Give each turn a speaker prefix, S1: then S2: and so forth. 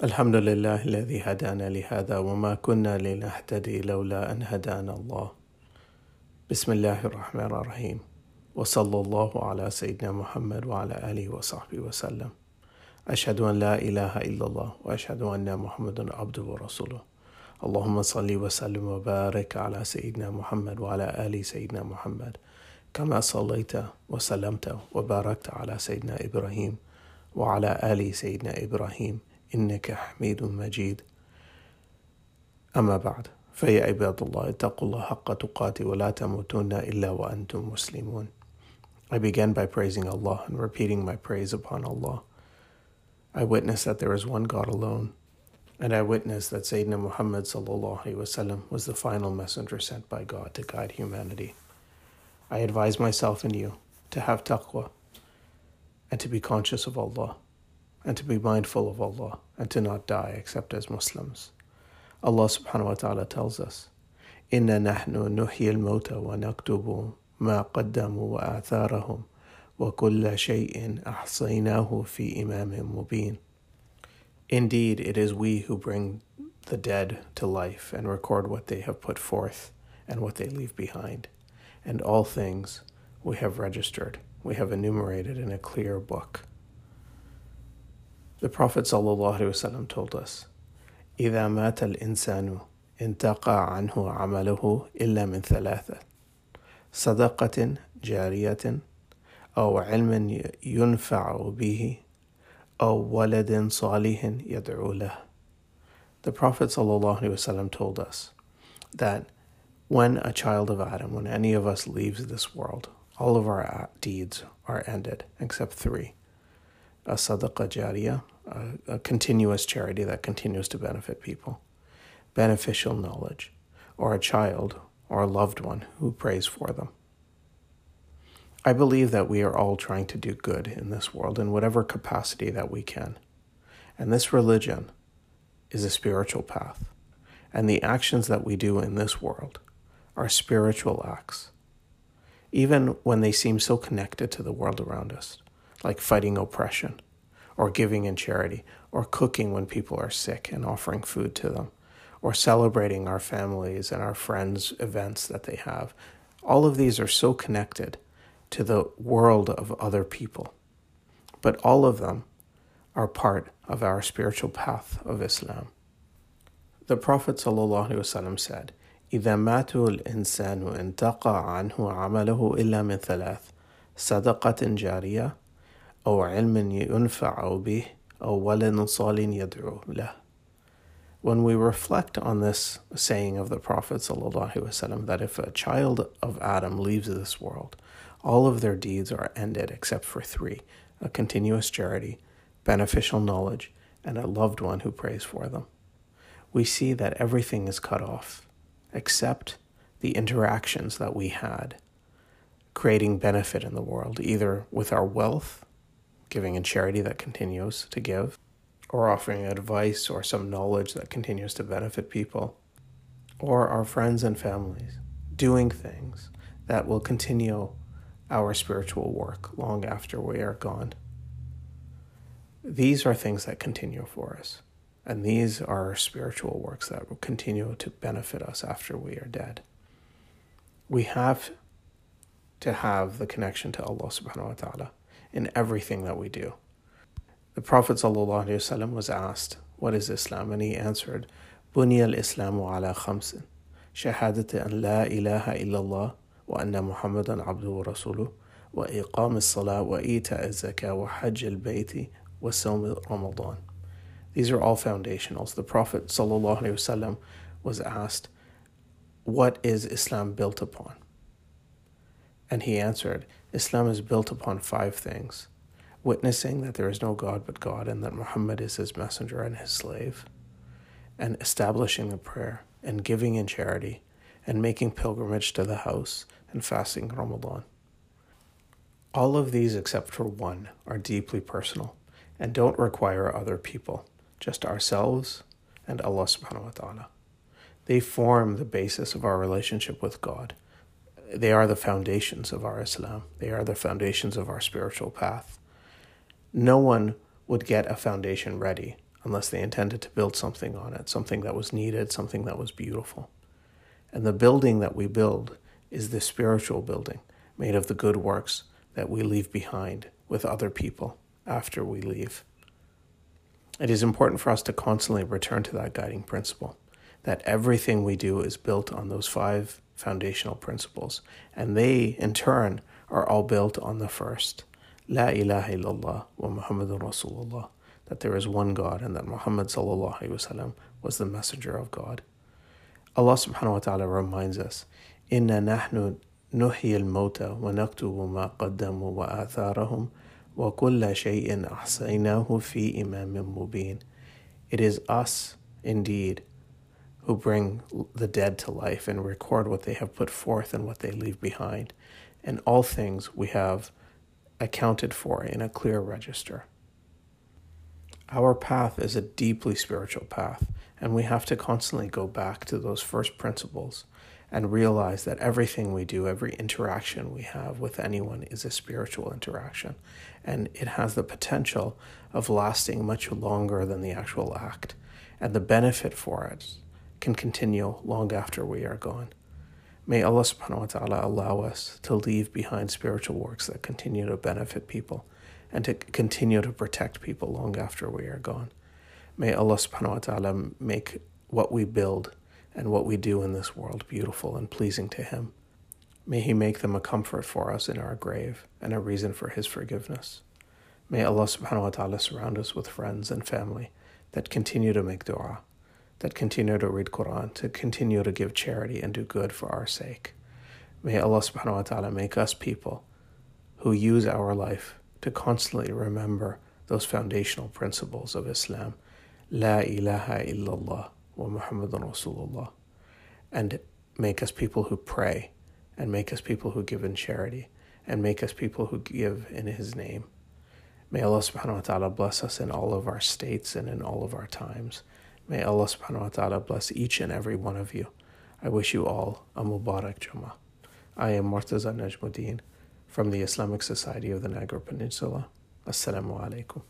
S1: الحمد لله الذي هدانا لهذا وما كنا لنهتدي لولا أن هدانا الله. بسم الله الرحمن الرحيم. وصلى الله على سيدنا محمد وعلى آله وصحبه وسلم. أشهد أن لا إله إلا الله وأشهد أن محمدا عبده ورسوله. اللهم صل وسلم وبارك على سيدنا محمد وعلى آل سيدنا محمد. كما صليت وسلمت وباركت على سيدنا إبراهيم وعلى آل سيدنا إبراهيم. إنك حميد مجيد أما بعد فيا عباد الله اتقوا الله حق تقاته ولا تموتن إلا وأنتم مسلمون I began by praising Allah and repeating my praise upon Allah. I witness that there is one God alone, and I witness that Sayyidina Muhammad وسلم, was the final messenger sent by God to guide humanity. I advise myself and you to have taqwa and to be conscious of Allah and to be mindful of Allah and to not die except as Muslims. Allah subhanahu wa ta'ala tells us, إِنَّا نَحْنُ نُحْيِي الْمَوْتَ وَنَكْتُبُ مَا قَدَّمُوا وَآثَارَهُم وَكُلَّ شَيْءٍ أَحْصَيْنَاهُ فِي إِمَامٍ مُبِينٍ Indeed, it is we who bring the dead to life and record what they have put forth and what they leave behind. And all things we have registered, we have enumerated in a clear book. The Prophet ﷺ told us, إذا مات الإنسان انتقى عنه عمله إلا من ثلاثة صدقة جارية أو علم ينفع به أو ولد صالح يدعو له. The Prophet ﷺ told us that when a child of Adam, when any of us leaves this world, all of our deeds are ended except three a sadaqah jariyah, a, a continuous charity that continues to benefit people, beneficial knowledge, or a child or a loved one who prays for them. I believe that we are all trying to do good in this world in whatever capacity that we can. And this religion is a spiritual path. And the actions that we do in this world are spiritual acts, even when they seem so connected to the world around us like fighting oppression, or giving in charity, or cooking when people are sick and offering food to them, or celebrating our families and our friends' events that they have. All of these are so connected to the world of other people. But all of them are part of our spiritual path of Islam. The Prophet ﷺ said, إذا مات الإنسان انتقى عنه عمله إلا من ثلاث صدقة جارية أو علم ينفع به أو ولد صالح يدعو له. When we reflect on this saying of the Prophet ﷺ, that if a child of Adam leaves this world, all of their deeds are ended except for three a continuous charity, beneficial knowledge, and a loved one who prays for them. We see that everything is cut off except the interactions that we had, creating benefit in the world, either with our wealth giving in charity that continues to give, or offering advice or some knowledge that continues to benefit people, or our friends and families doing things that will continue our spiritual work long after we are gone. These are things that continue for us, and these are spiritual works that will continue to benefit us after we are dead. We have to have the connection to Allah subhanahu wa ta'ala in everything that we do. The Prophet ﷺ was asked, What is Islam? And he answered, بني الإسلام على خمس شهادة أن لا إله إلا الله وأن محمدا عبده ورسوله وإقام الصلاة وإيتاء الزكاة وحج البيت وصوم رمضان. These are all foundationals. The Prophet ﷺ was asked, What is Islam built upon? And he answered, Islam is built upon five things witnessing that there is no God but God and that Muhammad is his messenger and his slave, and establishing the prayer, and giving in charity, and making pilgrimage to the house, and fasting Ramadan. All of these, except for one, are deeply personal and don't require other people, just ourselves and Allah subhanahu wa ta'ala. They form the basis of our relationship with God they are the foundations of our Islam. They are the foundations of our spiritual path. No one would get a foundation ready unless they intended to build something on it, something that was needed, something that was beautiful. And the building that we build is the spiritual building made of the good works that we leave behind with other people after we leave. It is important for us to constantly return to that guiding principle that everything we do is built on those five foundational principles, and they, in turn, are all built on the first La ilaha illallah wa Muhammadun Rasulullah, that there is one God and that Muhammad wasallam was the messenger of God. Allah subhanahu wa ta'ala reminds us, Inna nahnu naktubu ma qaddamu wa atharahum wa kulla shay'in ahsaynahu fi imamin mubin. It is us, indeed, who bring the dead to life and record what they have put forth and what they leave behind. And all things we have accounted for in a clear register. Our path is a deeply spiritual path, and we have to constantly go back to those first principles and realize that everything we do, every interaction we have with anyone is a spiritual interaction, and it has the potential of lasting much longer than the actual act, and the benefit for it can continue long after we are gone. May Allah subhanahu wa ta'ala allow us to leave behind spiritual works that continue to benefit people and to continue to protect people long after we are gone. May Allah subhanahu wa ta'ala make what we build and what we do in this world beautiful and pleasing to Him. May He make them a comfort for us in our grave and a reason for His forgiveness. May Allah subhanahu wa ta'ala surround us with friends and family that continue to make dua that continue to read Quran, to continue to give charity and do good for our sake. May Allah subhanahu wa ta'ala make us people who use our life to constantly remember those foundational principles of Islam. La ilaha illallah wa Muhammadun Rasulullah. And make us people who pray, and make us people who give in charity, and make us people who give in His name. May Allah subhanahu wa ta'ala bless us in all of our states and in all of our times. May Allah subhanahu wa ta'ala bless each and every one of you. I wish you all a Mubarak Jummah. I am Murtaza Najmuddin from the Islamic Society of the Niagara Peninsula. Assalamu alaikum.